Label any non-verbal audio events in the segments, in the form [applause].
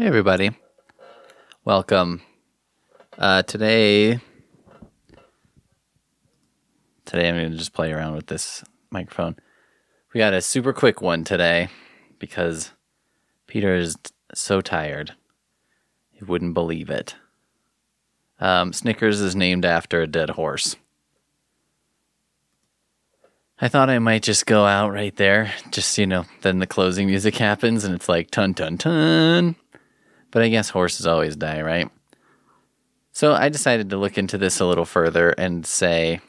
Hey, everybody. Welcome. Uh, today, today I'm going to just play around with this microphone. We got a super quick one today because Peter is so tired. He wouldn't believe it. Um, Snickers is named after a dead horse. I thought I might just go out right there. Just, you know, then the closing music happens and it's like tun tun tun. But I guess horses always die, right? So I decided to look into this a little further and say,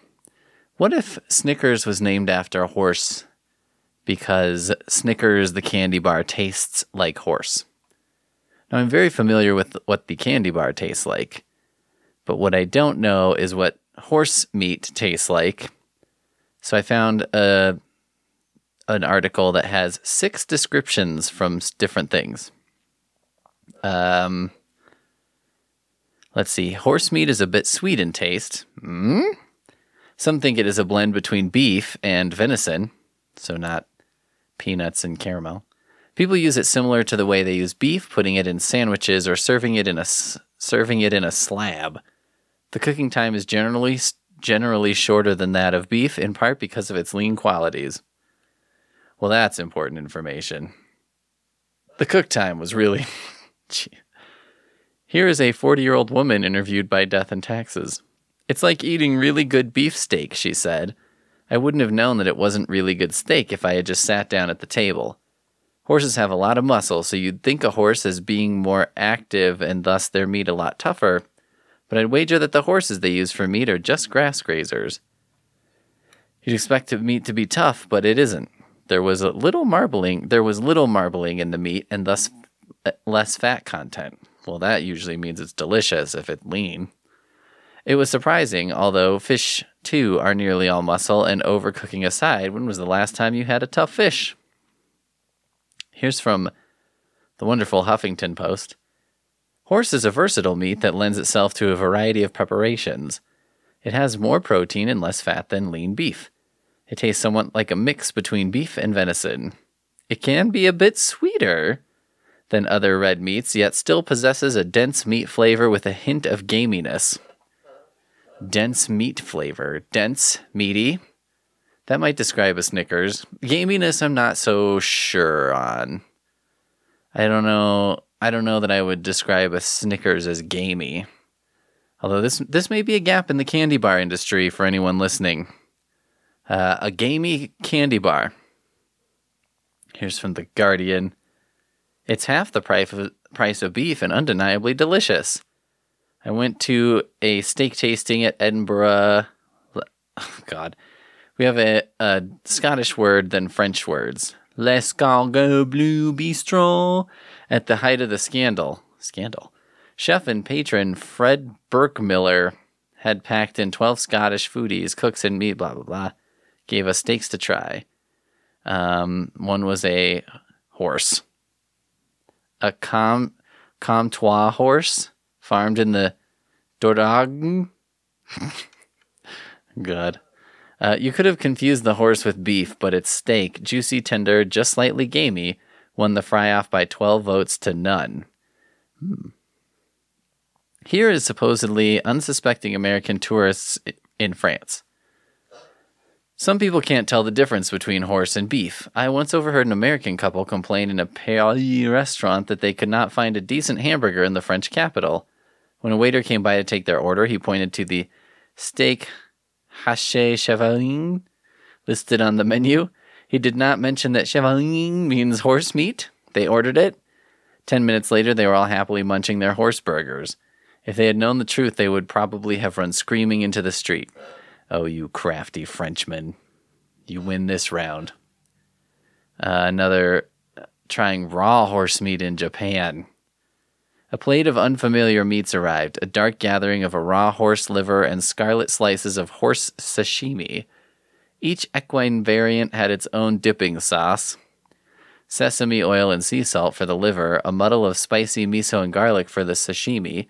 what if Snickers was named after a horse because Snickers, the candy bar, tastes like horse? Now, I'm very familiar with what the candy bar tastes like, but what I don't know is what horse meat tastes like. So I found a, an article that has six descriptions from different things. Um, let's see. Horse meat is a bit sweet in taste. Mm? Some think it is a blend between beef and venison, so not peanuts and caramel. People use it similar to the way they use beef, putting it in sandwiches or serving it in a serving it in a slab. The cooking time is generally generally shorter than that of beef, in part because of its lean qualities. Well, that's important information. The cook time was really. [laughs] Here is a 40 year old woman interviewed by Death and Taxes. It's like eating really good beef steak, she said. I wouldn't have known that it wasn't really good steak if I had just sat down at the table. Horses have a lot of muscle, so you'd think a horse as being more active and thus their meat a lot tougher, but I'd wager that the horses they use for meat are just grass grazers. You'd expect the meat to be tough, but it isn't. There was a little marbling. There was little marbling in the meat, and thus less fat content. Well, that usually means it's delicious if it's lean. It was surprising, although fish too are nearly all muscle. And overcooking aside, when was the last time you had a tough fish? Here's from the wonderful Huffington Post. Horse is a versatile meat that lends itself to a variety of preparations. It has more protein and less fat than lean beef. It tastes somewhat like a mix between beef and venison. It can be a bit sweeter than other red meats, yet still possesses a dense meat flavor with a hint of gaminess. Dense meat flavor. Dense, meaty. That might describe a Snickers. Gaminess, I'm not so sure on. I don't know. I don't know that I would describe a Snickers as gamey. Although this this may be a gap in the candy bar industry for anyone listening. Uh, a gamey candy bar. Here's from the Guardian. It's half the price of, price of beef and undeniably delicious. I went to a steak tasting at Edinburgh. Oh, [laughs] God, we have a, a Scottish word than French words. L'Escargot Bleu Bistro. At the height of the scandal, scandal, chef and patron Fred Berkmiller had packed in 12 Scottish foodies, cooks, and meat, blah, blah, blah. Gave us steaks to try. Um, one was a horse, a com, Comtois horse farmed in the Dordogne. [laughs] Good. Uh, you could have confused the horse with beef, but its steak, juicy, tender, just slightly gamey, won the fry off by 12 votes to none. Hmm. Here is supposedly unsuspecting American tourists in France. Some people can't tell the difference between horse and beef. I once overheard an American couple complain in a Paris restaurant that they could not find a decent hamburger in the French capital. When a waiter came by to take their order, he pointed to the steak haché chevaline listed on the menu. He did not mention that chevaline means horse meat. They ordered it. Ten minutes later, they were all happily munching their horse burgers. If they had known the truth, they would probably have run screaming into the street. Oh, you crafty Frenchman. You win this round. Uh, another uh, trying raw horse meat in Japan. A plate of unfamiliar meats arrived, a dark gathering of a raw horse liver and scarlet slices of horse sashimi. Each equine variant had its own dipping sauce sesame oil and sea salt for the liver, a muddle of spicy miso and garlic for the sashimi.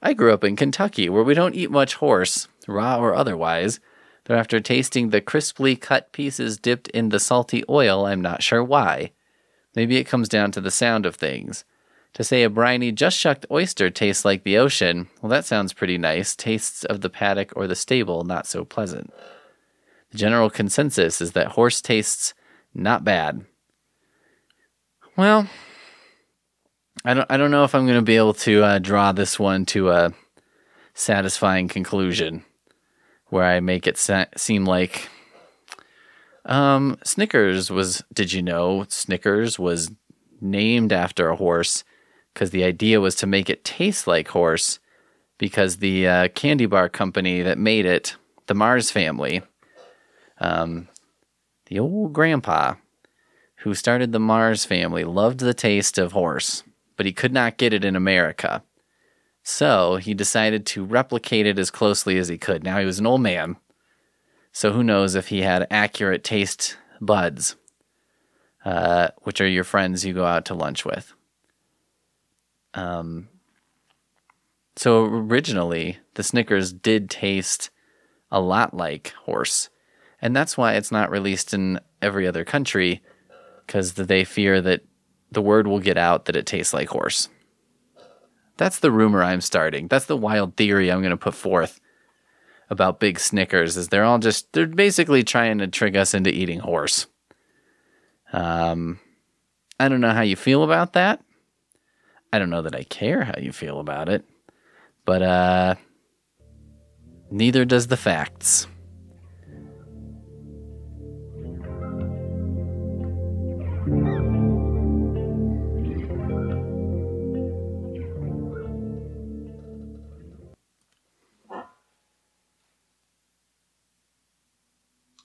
I grew up in Kentucky, where we don't eat much horse, raw or otherwise, though after tasting the crisply cut pieces dipped in the salty oil, I'm not sure why. Maybe it comes down to the sound of things. To say a briny, just shucked oyster tastes like the ocean, well, that sounds pretty nice. Tastes of the paddock or the stable, not so pleasant. The general consensus is that horse tastes not bad. Well, I don't, I don't know if I'm going to be able to uh, draw this one to a satisfying conclusion where I make it sa- seem like um, Snickers was. Did you know Snickers was named after a horse because the idea was to make it taste like horse because the uh, candy bar company that made it, the Mars family, um, the old grandpa who started the Mars family, loved the taste of horse, but he could not get it in America. So he decided to replicate it as closely as he could. Now he was an old man, so who knows if he had accurate taste buds, uh, which are your friends you go out to lunch with. Um, so originally, the Snickers did taste a lot like horse, and that's why it's not released in every other country, because they fear that the word will get out that it tastes like horse. That's the rumor I'm starting. That's the wild theory I'm going to put forth about big Snickers is they're all just they're basically trying to trick us into eating horse. Um I don't know how you feel about that. I don't know that I care how you feel about it. But uh neither does the facts.